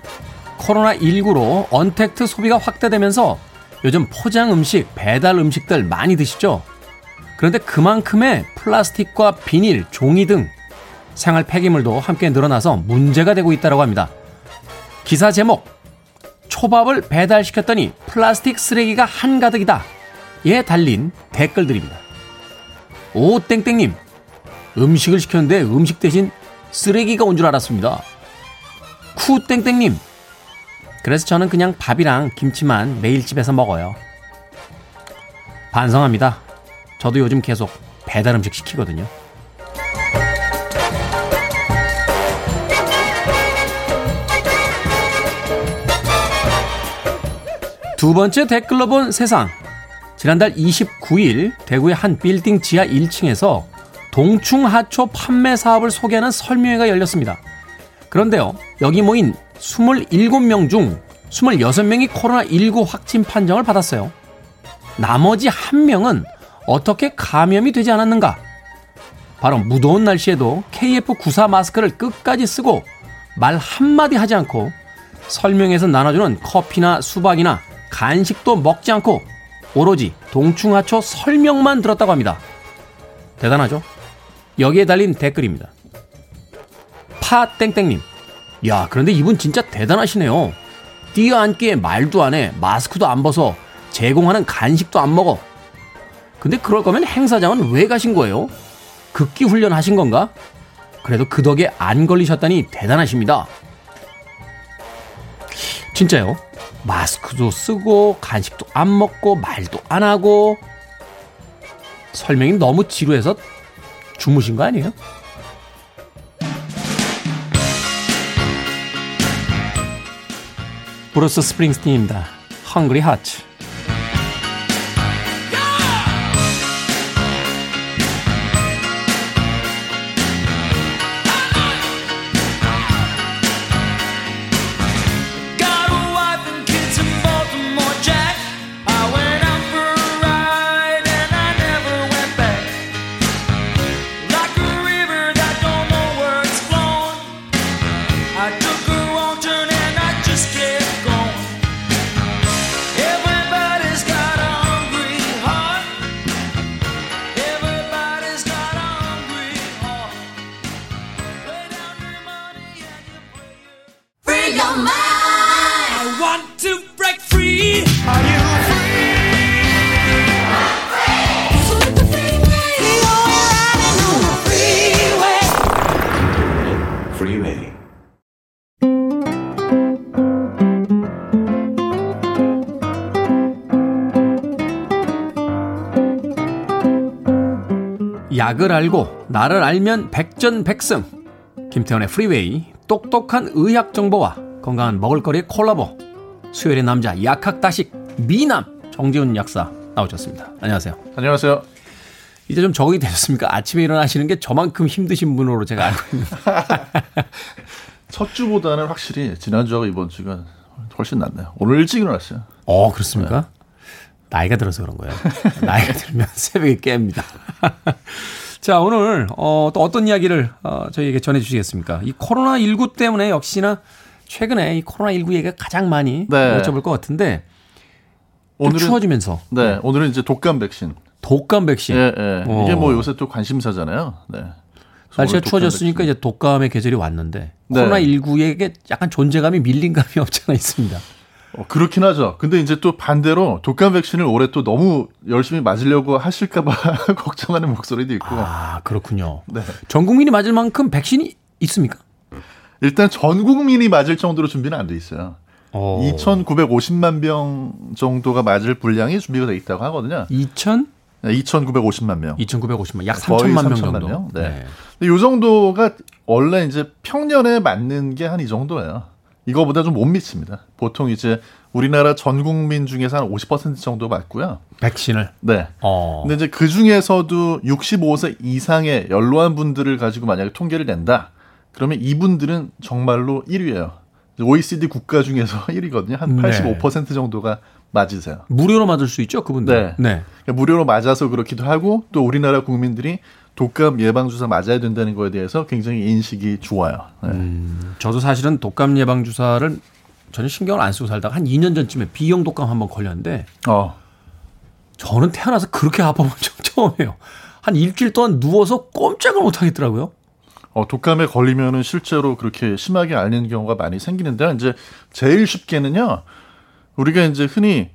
코로나19로 언택트 소비가 확대되면서 요즘 포장 음식, 배달 음식들 많이 드시죠? 그런데 그만큼의 플라스틱과 비닐, 종이 등 생활 폐기물도 함께 늘어나서 문제가 되고 있다고 합니다. 기사 제목 초밥을 배달시켰더니 플라스틱 쓰레기가 한가득이다. 에 달린 댓글들입니다. 오 땡땡님 음식을 시켰는데 음식 대신 쓰레기가 온 줄 알았습니다. 쿠 땡땡님 그래서 저는 그냥 밥이랑 김치만 매일 집에서 먹어요. 반성합니다. 저도 요즘 계속 배달 음식 시키거든요. 두 번째 댓글로 본 세상. 지난달 29일 대구의 한 빌딩 지하 1층에서 동충하초 판매 사업을 소개하는 설명회가 열렸습니다. 그런데요, 여기 모인 27명 중 26명이 코로나19 확진 판정을 받았어요. 나머지 한 명은 어떻게 감염이 되지 않았는가? 바로 무더운 날씨에도 KF94 마스크를 끝까지 쓰고 말 한마디 하지 않고 설명에서 나눠주는 커피나 수박이나 간식도 먹지 않고 오로지 동충하초 설명만 들었다고 합니다. 대단하죠? 여기에 달린 댓글입니다. 파땡땡님. 야, 그런데 이분 진짜 대단하시네요. 뛰어앉기에 말도 안 해. 마스크도 안 벗어. 제공하는 간식도 안 먹어. 근데 그럴 거면 행사장은 왜 가신 거예요? 극기 훈련 하신 건가? 그래도 그 덕에 안 걸리셨다니 대단하십니다. 진짜요? 마스크도 쓰고 간식도 안 먹고 말도 안 하고 설명이 너무 지루해서 주무신 거 아니에요? 브루스 스프링스틴입니다. Heart. Got scared. 약을 알고 나를 알면 백전백승. 김태훈의 Freeway, 똑똑한 의학 정보와 건강한 먹을거리의 콜라보. 수요일의 남자 약학다식 미남 정재훈 약사 나오셨습니다. 안녕하세요. 안녕하세요. 이제 좀 적응이 되셨습니까? 아침에 일어나시는 게 저만큼 힘드신 분으로 제가 알고 있는데. *laughs* 첫 주보다는 확실히 지난주하고 이번 주가 훨씬 낫네요. 오늘 일찍 일어났어요. 어, 그렇습니까? 나이가 들어서 그런 거예요. *laughs* 나이가 들면 새벽에 깹니다. *laughs* 자, 오늘 어, 또 어떤 이야기를 어, 저희에게 전해 주시겠습니까? 이 코로나19 때문에 역시나 최근에 이 코로나19 얘기가 가장 많이 네. 여쭤볼 것 같은데 좀 오늘은 추워지면서 네, 오늘은 이제 독감 백신. 독감 백신. 예, 예. 어. 이게 뭐 요새 또 관심사잖아요. 네. 날씨가 오늘 추워졌으니까 백신. 이제 독감의 계절이 왔는데 네. 코로나19에게 약간 존재감이 밀린 감이 *laughs* 없잖아 있습니다. 어, 그렇긴 하죠. 근데 이제 또 반대로 독감 백신을 올해 또 너무 열심히 맞으려고 하실까봐 *laughs* 걱정하는 목소리도 있고. 아, 그렇군요. 네. 전 국민이 맞을 만큼 백신이 있습니까? 일단 전 국민이 맞을 정도로 준비는 안 돼 있어요. 어. 2,950만 병 정도가 맞을 분량이 준비가 돼 있다고 하거든요. 2천? 네, 2,950만 명. 2,950만, 약 거의 3천만 명 3천만 정도. 명? 네. 근데 요 정도가 원래 이제 평년에 맞는 게 한 이 정도예요. 이거보다 좀 못 미칩니다. 보통 이제 우리나라 전 국민 중에서 한 50% 정도 맞고요. 백신을. 네. 어. 근데 이제 그 중에서도 65세 이상의 연로한 분들을 가지고 만약에 통계를 낸다. 그러면 이분들은 정말로 1위예요. OECD 국가 중에서 *laughs* 1위거든요. 한 네. 85% 정도가 맞으세요. 무료로 맞을 수 있죠, 그분들. 네. 그러니까 무료로 맞아서 그렇기도 하고 또 우리나라 국민들이 독감 예방 주사 맞아야 된다는 거에 대해서 굉장히 인식이 좋아요. 네. 음, 저도 사실은 독감 예방 주사를 전혀 신경을 안 쓰고 살다가 한 2년 전쯤에 B형 독감 한번 걸렸는데 어. 저는 태어나서 그렇게 아파본 *laughs* 적 처음이에요. 한 일주일 동안 누워서 꼼짝을 못 하겠더라고요. 어, 독감에 걸리면은 실제로 그렇게 심하게 앓는 경우가 많이 생기는데 이제 제일 쉽게는요. 우리가 이제 흔히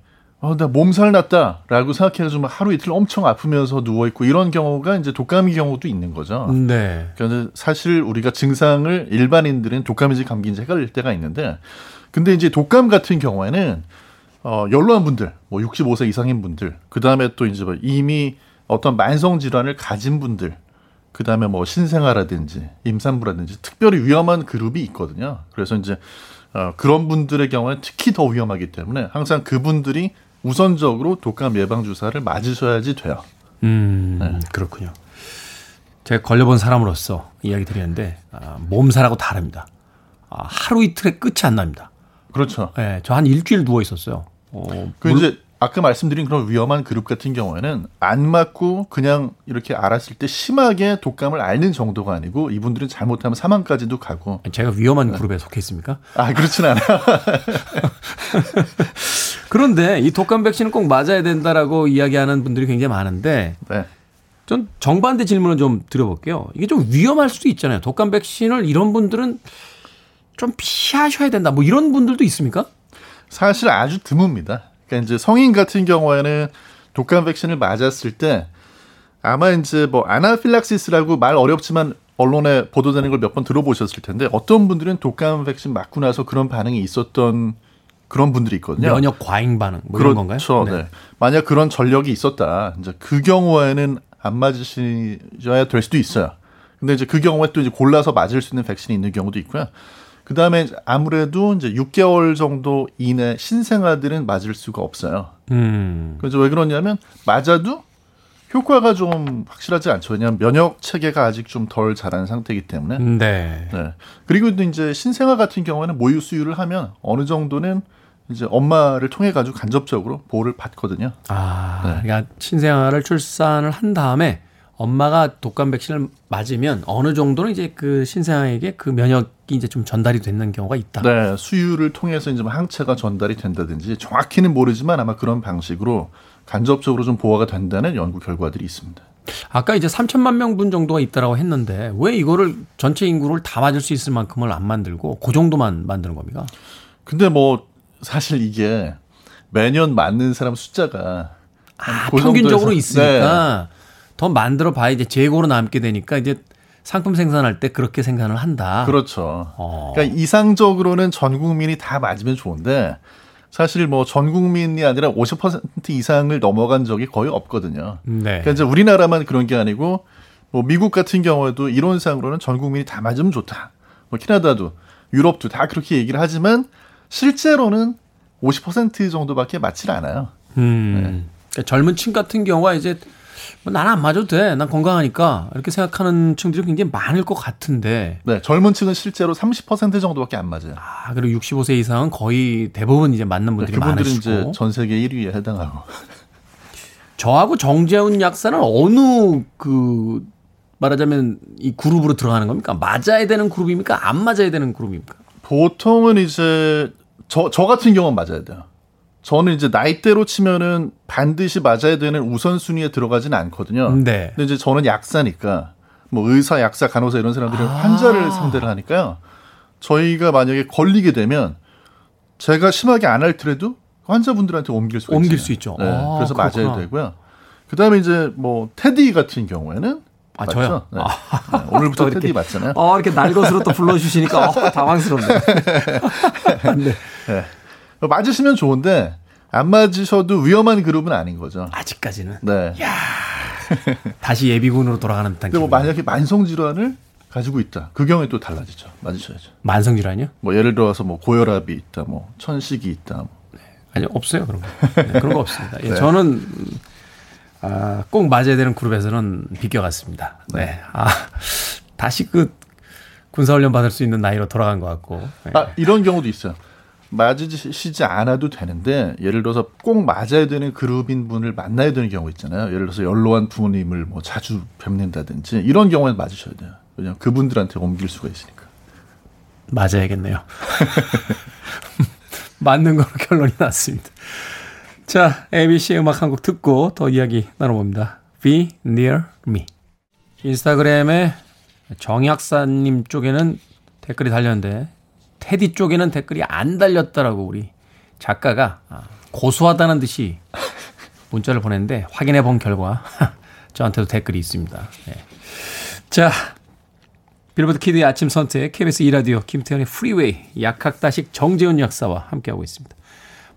어, 나 몸살 났다라고 생각해가지고 막 하루 이틀 엄청 아프면서 누워 있고 이런 경우가 이제 독감의 경우도 있는 거죠. 네. 그러니까 사실 우리가 증상을 일반인들은 독감인지 감기인지 헷갈릴 때가 있는데 근데 이제 독감 같은 경우에는 어, 연로한 분들, 뭐 65세 이상인 분들, 그 다음에 또 이제 뭐 이미 어떤 만성 질환을 가진 분들, 그 다음에 뭐 신생아라든지 임산부라든지 특별히 위험한 그룹이 있거든요. 그래서 이제 어, 그런 분들의 경우는 특히 더 위험하기 때문에 항상 그분들이 우선적으로 독감 예방 주사를 맞으셔야지 돼요. 음, 네. 그렇군요. 제가 걸려본 사람으로서 이야기 드리는데 아, 몸살하고 다릅니다. 아, 하루 이틀에 끝이 안 납니다. 그렇죠. 네, 저 한 일주일 누워 있었어요. 어, 그 물- 이제 아까 말씀드린 그런 위험한 그룹 같은 경우에는 안 맞고 그냥 이렇게 알았을 때 심하게 독감을 앓는 정도가 아니고 이분들은 잘못하면 사망까지도 가고. 제가 위험한 그룹에 속해 있습니까? 아 그렇진 않아요. *laughs* 그런데 이 독감 백신은 꼭 맞아야 된다라고 이야기하는 분들이 굉장히 많은데 네. 전 정반대 질문을 좀 드려볼게요. 이게 좀 위험할 수도 있잖아요. 독감 백신을 이런 분들은 좀 피하셔야 된다. 뭐 이런 분들도 있습니까? 사실 아주 드뭅니다. 그러니까 이제 성인 같은 경우에는 독감 백신을 맞았을 때 아마 이제 뭐 아나필락시스라고 말 어렵지만 언론에 보도되는 걸 몇 번 들어보셨을 텐데 어떤 분들은 독감 백신 맞고 나서 그런 반응이 있었던 그런 분들이 있거든요. 면역 과잉 반응 뭐 이런 건가요? 그렇죠. 네. 만약 그런 전력이 있었다. 이제 그 경우에는 안 맞으셔야 될 수도 있어요. 근데 이제 그 경우에 또 이제 골라서 맞을 수 있는 백신이 있는 경우도 있고요. 그 다음에 아무래도 이제 6개월 정도 이내 신생아들은 맞을 수가 없어요. 음. 그래서 왜 그러냐면 맞아도 효과가 좀 확실하지 않죠. 왜냐하면 면역 체계가 아직 좀 덜 자란 상태이기 때문에. 네. 네. 그리고 또 이제 신생아 같은 경우에는 모유 수유를 하면 어느 정도는 이제 엄마를 통해 가지고 간접적으로 보호를 받거든요. 아, 네. 그러니까 신생아를 출산을 한 다음에 엄마가 독감 백신을 맞으면 어느 정도는 이제 그 신생아에게 그 면역 이 이제 좀 전달이 되는 경우가 있다. 네, 수유를 통해서 이제 뭐 항체가 전달이 된다든지 정확히는 모르지만 아마 그런 방식으로 간접적으로 좀 보호가 된다는 연구 결과들이 있습니다. 아까 이제 3천만 명분 정도가 있다라고 했는데 왜 이거를 전체 인구를 다 맞을 수 있을 만큼을 안 만들고 그 정도만 만드는 겁니까? 근데 뭐 사실 이게 매년 맞는 사람 숫자가 아, 그 평균적으로 정도에서- 있으니까 더 만들어 봐야 이제 재고로 남게 되니까 이제 상품 생산할 때 그렇게 생산을 한다. 그렇죠. 어. 그러니까 이상적으로는 전 국민이 다 맞으면 좋은데 사실 뭐 전 국민이 아니라 50% 이상을 넘어간 적이 거의 없거든요. 네. 그러니까 이제 우리나라만 그런 게 아니고 뭐 미국 같은 경우에도 이론상으로는 전 국민이 다 맞으면 좋다. 뭐 캐나다도 유럽도 다 그렇게 얘기를 하지만 실제로는 50% 정도밖에 맞질 않아요. 음. 그러니까 젊은 층 같은 경우가 이제 뭐 나는 안 맞아도 돼. 난 건강하니까. 이렇게 생각하는 층들이 굉장히 많을 것 같은데. 네, 젊은 층은 실제로 30% 정도밖에 안 맞아요. 아, 그리고 65세 이상은 거의 대부분 이제 맞는 분들이 그분들은 많으시고. 이제 전 세계 1위에 해당하고. *laughs* 저하고 정재훈 약사는 어느 그 말하자면 이 그룹으로 들어가는 겁니까? 맞아야 되는 그룹입니까? 안 맞아야 되는 그룹입니까? 보통은 이제 저, 저 같은 경우는 맞아야 돼요. 저는 이제 나이대로 치면은 반드시 맞아야 되는 우선순위에 들어가지는 않거든요. 네. 근데 이제 저는 약사니까 뭐 의사, 약사, 간호사 이런 사람들은 아. 환자를 상대를 하니까요. 저희가 만약에 걸리게 되면 제가 심하게 안 앓더라도 환자분들한테 옮길 수가 옮길 있어요. 수 있죠. 네, 아, 그래서 그렇구나. 맞아야 되고요. 그다음에 이제 뭐 테디 같은 경우에는 아, 맞죠? 저요? 네. 아. 네, 오늘부터 *laughs* 또 이렇게- 테디 맞잖아요. 어, 이렇게 날것으로 또 불러주시니까 어, 당황스럽네. *laughs* 네. 네. 맞으시면 좋은데 안 맞으셔도 위험한 그룹은 아닌 거죠. 아직까지는. 네. 다시 예비군으로 돌아가는 듯한 근데 뭐. 만약에 만성 질환을 가지고 있다. 그 경우에 또 달라지죠. 맞으셔야죠. 만성 질환이요? 뭐 예를 들어서 뭐 고혈압이 있다, 뭐 천식이 있다. 뭐. 아니요, 없어요, 그런 거. 네, 그런 거 없습니다. 예, 네. 저는, 음, 아, 꼭 맞아야 되는 그룹에서는 비껴갔습니다. 네. 아, 다시 그 군사훈련 받을 수 있는 나이로 돌아간 것 같고. 네. 아 이런 경우도 있어요. 맞으시지 않아도 되는데 예를 들어서 꼭 맞아야 되는 그룹인 분을 만나야 되는 경우 있잖아요. 예를 들어서 연로한 부모님을 뭐 자주 뵙는다든지 이런 경우에는 맞으셔야 돼요. 왜냐하면 그분들한테 옮길 수가 있으니까. 맞아야겠네요. *laughs* 맞는 걸로 결론이 났습니다. 자, ABC의 음악 한 곡 듣고 더 이야기 나눠봅니다. Be Near Me. 인스타그램에 정약사님 쪽에는 댓글이 달렸는데 테디 쪽에는 댓글이 안 달렸다라고 우리 작가가 아, 고소하다는 듯이 문자를 보냈는데 확인해 본 결과 *laughs* 저한테도 댓글이 있습니다. 네. 자, 빌보드 kid의 아침 선택 KBS 2라디오 김태훈의 Freeway 약학다식 정재훈 약사와 함께하고 있습니다.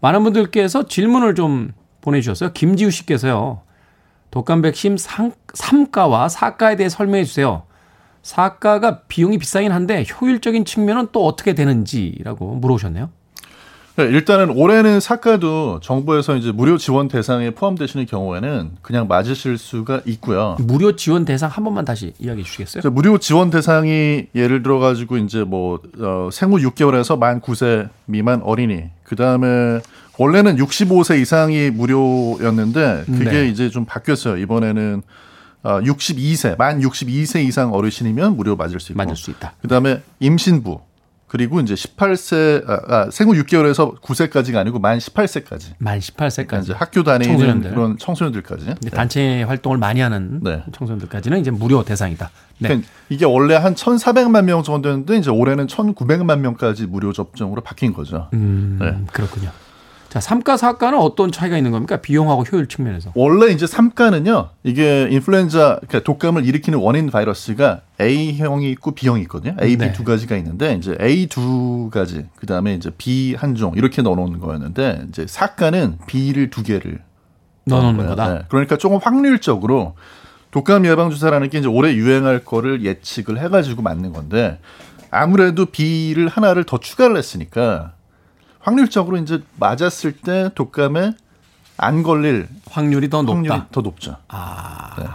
많은 분들께서 질문을 좀 보내주셨어요. 김지우 씨께서요. 독감 백신 3 가와 4가에 대해 설명해 주세요. 4가가 비용이 비싸긴 한데 효율적인 측면은 또 어떻게 되는지라고 물어보셨네요. 네, 일단은 올해는 4가도 정부에서 이제 무료 지원 대상에 포함되시는 경우에는 그냥 맞으실 수가 있고요. 무료 지원 대상 한 번만 다시 이야기해 주시겠어요? 무료 지원 대상이 예를 들어 가지고 이제 뭐 어, 생후 6개월에서 만 9세 미만 어린이 그 다음에 원래는 65세 이상이 무료였는데 그게 네. 이제 좀 바뀌었어요. 이번에는 어, 62세 만 62세 이상 어르신이면 무료 맞을 수 있고 맞을 수 있다. 그 다음에 임신부 그리고 이제 18세 아, 아, 생후 6개월에서 9세까지가 아니고 만 18세까지 만 18세까지 이제 학교 다니는 청소년들. 그런 청소년들까지 이제 단체 활동을 많이 하는 네. 청소년들까지는 이제 무료 대상이다. 네. 그러니까 이게 원래 한 1,400만 명 정도였는데 이제 올해는 1,900만 명까지 무료 접종으로 바뀐 거죠. 음, 네. 그렇군요. 자, 3가, 4가는 어떤 차이가 있는 겁니까? 비용하고 효율 측면에서. 원래 이제 3가는요. 이게 인플루엔자 그러니까 독감을 일으키는 원인 바이러스가 A형이 있고 B형이 있거든요. A, B 네. 두 가지가 있는데 이제 A 두 가지, 그다음에 이제 B 한 종 이렇게 넣어 놓는 거였는데 이제 4가는 B를 두 개를 넣어 놓는 거예요. 거다. 네. 그러니까 조금 확률적으로 독감 예방 주사라는 게 이제 올해 유행할 거를 예측을 해 가지고 맞는 건데 아무래도 B를 하나를 더 추가를 했으니까 확률적으로 이제 맞았을 때 독감에 안 걸릴 확률이 더 확률이 높다. 더 높죠. 아. 네.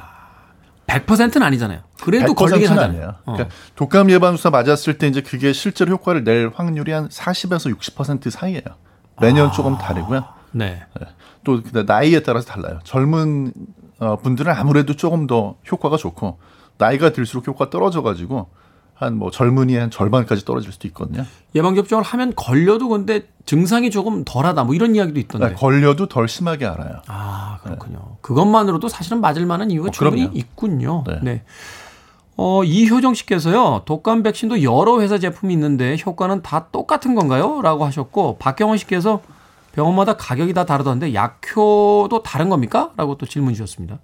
100%는 아니잖아요. 그래도 100% 걸리긴 는 하잖아요. 어. 그러니까 독감 예방 주사 맞았을 때 이제 그게 실제로 효과를 낼 확률이 한 40에서 60% 사이예요. 매년 아. 조금 다르고요. 네. 또 그다음 나이에 따라서 달라요. 젊은 어, 분들은 아무래도 조금 더 효과가 좋고 나이가 들수록 효과가 떨어져 가지고 한 뭐 젊은이의 한 절반까지 떨어질 수도 있거든요. 예방 접종을 하면 걸려도 근데 증상이 조금 덜하다 뭐 이런 이야기도 있던데. 그러니까 걸려도 덜 심하게 알아요. 아, 그렇군요. 그것만으로도 사실은 맞을 만한 이유가 어, 충분히 그럼요. 있군요. 네. 네. 어, 이효정 씨께서요. 독감 백신도 여러 회사 제품이 있는데 효과는 다 똑같은 건가요? 라고 하셨고 박경원 씨께서 병원마다 가격이 다 다르던데 약효도 다른 겁니까? 라고 또 질문 주셨습니다.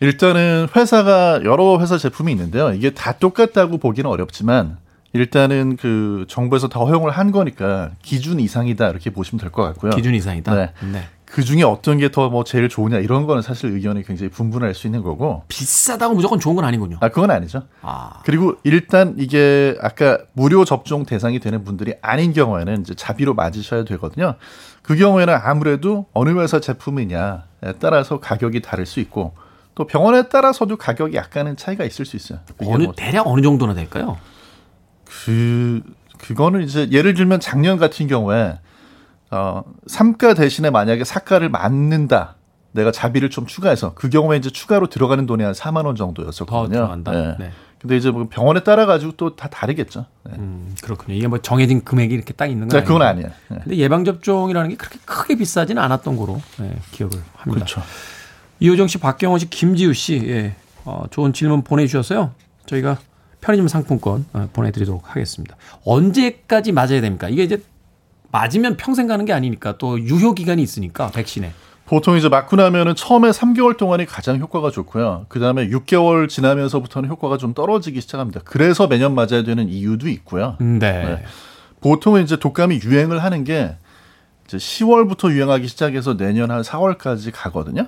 일단은 회사가 여러 회사 제품이 있는데요. 이게 다 똑같다고 보기는 어렵지만 일단은 그 정부에서 다 허용을 한 거니까 기준 이상이다 이렇게 보시면 될 것 같고요. 기준 이상이다. 네. 네. 그 중에 어떤 게 더 뭐 제일 좋으냐 이런 거는 사실 의견이 굉장히 분분할 수 있는 거고. 비싸다고 무조건 좋은 건 아니군요. 아 그건 아니죠. 아. 그리고 일단 이게 아까 무료 접종 대상이 되는 분들이 아닌 경우에는 이제 자비로 맞으셔야 되거든요. 그 경우에는 아무래도 어느 회사 제품이냐에 따라서 가격이 다를 수 있고 또 병원에 따라서도 가격이 약간은 차이가 있을 수 있어요. 어느 뭐 대략 어느 정도나 될까요? 그 그거는 이제 예를 들면 작년 같은 경우에 어 삼가 대신에 만약에 사가를 맞는다. 내가 자비를 좀 추가해서 그 경우에 이제 추가로 들어가는 돈이 한 4만 원 정도였었거든요. 더 들어간다. 네. 네. 근데 이제 뭐 병원에 따라 가지고 또 다 다르겠죠. 네. 음, 그렇군요. 이게 뭐 정해진 금액이 이렇게 딱 있는 건 네, 그건. 아니에요. 네. 근데 예방 접종이라는 게 그렇게 크게 비싸지는 않았던 거로 예, 기억을 합니다. 그렇죠. 이호정 씨, 박경원 씨, 김지우 씨, 예, 어, 좋은 질문 보내주셔서요. 저희가 편의점 상품권 어, 보내드리도록 하겠습니다. 언제까지 맞아야 됩니까? 이게 이제 맞으면 평생 가는 게 아니니까 또 유효 기간이 있으니까 백신에. 보통 이제 맞고 나면은 처음에 3개월 동안이 가장 효과가 좋고요. 그 다음에 6개월 지나면서부터는 효과가 좀 떨어지기 시작합니다. 그래서 매년 맞아야 되는 이유도 있고요. 네. 네. 보통은 이제 독감이 유행을 하는 게 이제 10월부터 유행하기 시작해서 내년 한 4월까지 가거든요.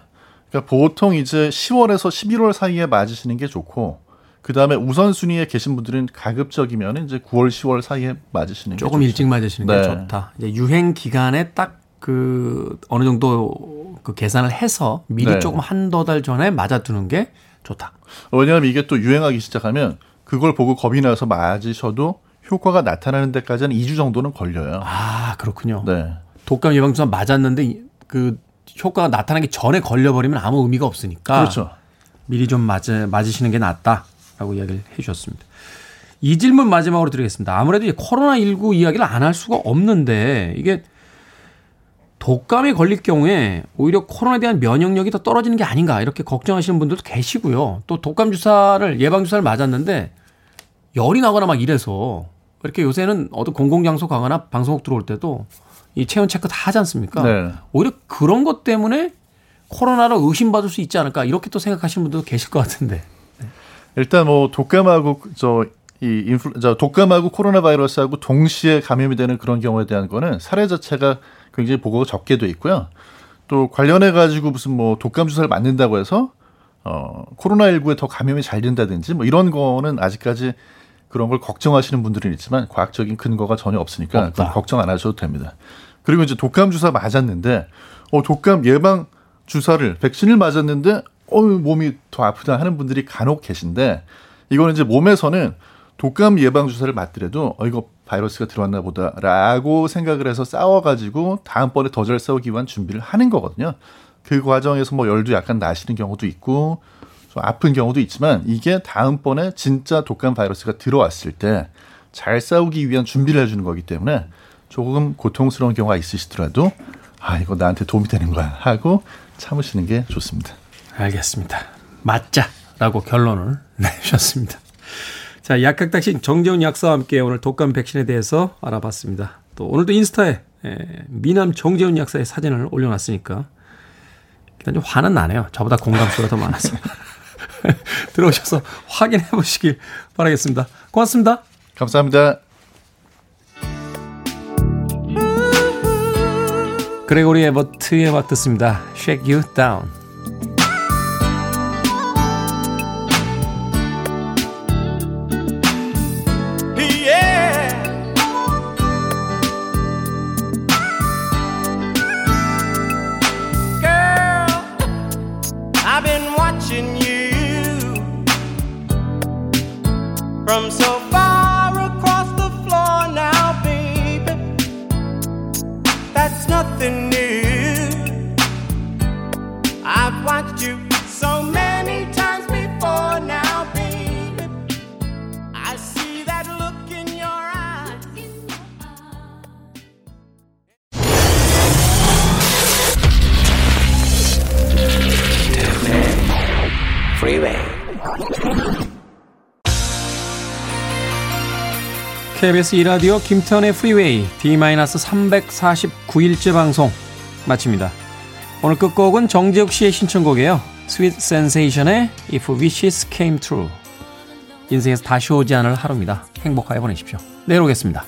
그러니까 보통 이제 10월에서 11월 사이에 맞으시는 게 좋고 그 다음에 우선순위에 계신 분들은 가급적이면 이제 9월, 10월 사이에 맞으시는 게 조금 좋죠. 일찍 맞으시는 게 네. 좋다. 이제 유행 기간에 딱 그 어느 정도 그 계산을 해서 미리 네. 조금 한두 달 전에 맞아두는 게 좋다. 왜냐하면 이게 또 유행하기 시작하면 그걸 보고 겁이 나서 맞으셔도 효과가 나타나는 데까지는 2주 정도는 걸려요. 아 그렇군요. 네. 독감 예방주사 맞았는데 이- 그 효과가 나타나기 전에 걸려버리면 아무 의미가 없으니까 그렇죠. 미리 좀 맞으, 맞으시는 게 낫다라고 이야기를 해 주셨습니다. 이 질문 마지막으로 드리겠습니다. 아무래도 이 코로나19 이야기를 안 할 수가 없는데 이게 독감에 걸릴 경우에 오히려 코로나에 대한 면역력이 더 떨어지는 게 아닌가 이렇게 걱정하시는 분들도 계시고요. 또 독감 주사를 예방 주사를 맞았는데 열이 나거나 막 이래서 이렇게 요새는 어떤 공공장소 가거나 방송국 들어올 때도 이 체온 체크 다 하지 않습니까? 네. 오히려 그런 것 때문에 코로나를 의심받을 수 있지 않을까 이렇게 또 생각하시는 분들도 계실 것 같은데. 일단 뭐 독감하고 저 이 인플루 저 독감하고 코로나 바이러스하고 동시에 감염이 되는 그런 경우에 대한 거는 사례 자체가 굉장히 보고가 적게 돼 있고요. 또 관련해 가지고 무슨 뭐 독감 주사를 맞는다고 해서 어 코로나 19에 더 감염이 잘 된다든지 뭐 이런 거는 아직까지 그런 걸 걱정하시는 분들은 있지만 과학적인 근거가 전혀 없으니까 걱정 안 하셔도 됩니다. 그리고 이제 독감 주사 맞았는데 어 독감 예방 주사를 백신을 맞았는데 어 몸이 더 아프다 하는 분들이 간혹 계신데 이거는 이제 몸에서는 독감 예방 주사를 맞더라도 어 이거 바이러스가 들어왔나 보다라고 생각을 해서 싸워 가지고 다음번에 더 잘 싸우기 위한 준비를 하는 거거든요. 그 과정에서 뭐 열도 약간 나시는 경우도 있고 좀 아픈 경우도 있지만 이게 다음번에 진짜 독감 바이러스가 들어왔을 때 잘 싸우기 위한 준비를 해주는 거기 때문에 조금 고통스러운 경우가 있으시더라도 아 이거 나한테 도움이 되는 거야 하고 참으시는 게 좋습니다. 알겠습니다. 맞자라고 결론을 *laughs* 내주셨습니다. 자, 약학닥신 정재훈 약사와 함께 오늘 독감 백신에 대해서 알아봤습니다. 또 오늘도 인스타에 에, 미남 정재훈 약사의 사진을 올려놨으니까 일단 좀 화는 나네요. 저보다 공감수가 더 많아서. *laughs* *laughs* 들어오셔서 확인해 보시길 바라겠습니다. 고맙습니다. 감사합니다. 그레고리 에버트의 음악 듣습니다. Shake You Down. I'm so KBS 이라디오 김태현의 프리웨이 D-349일째 방송 마칩니다. 오늘 끝곡은 정재욱 씨의 신청곡이에요. Sweet Sensation의 If Wishes Came True. 인생에서 다시 오지 않을 하루입니다. 행복하게 보내십시오. 내일 오겠습니다.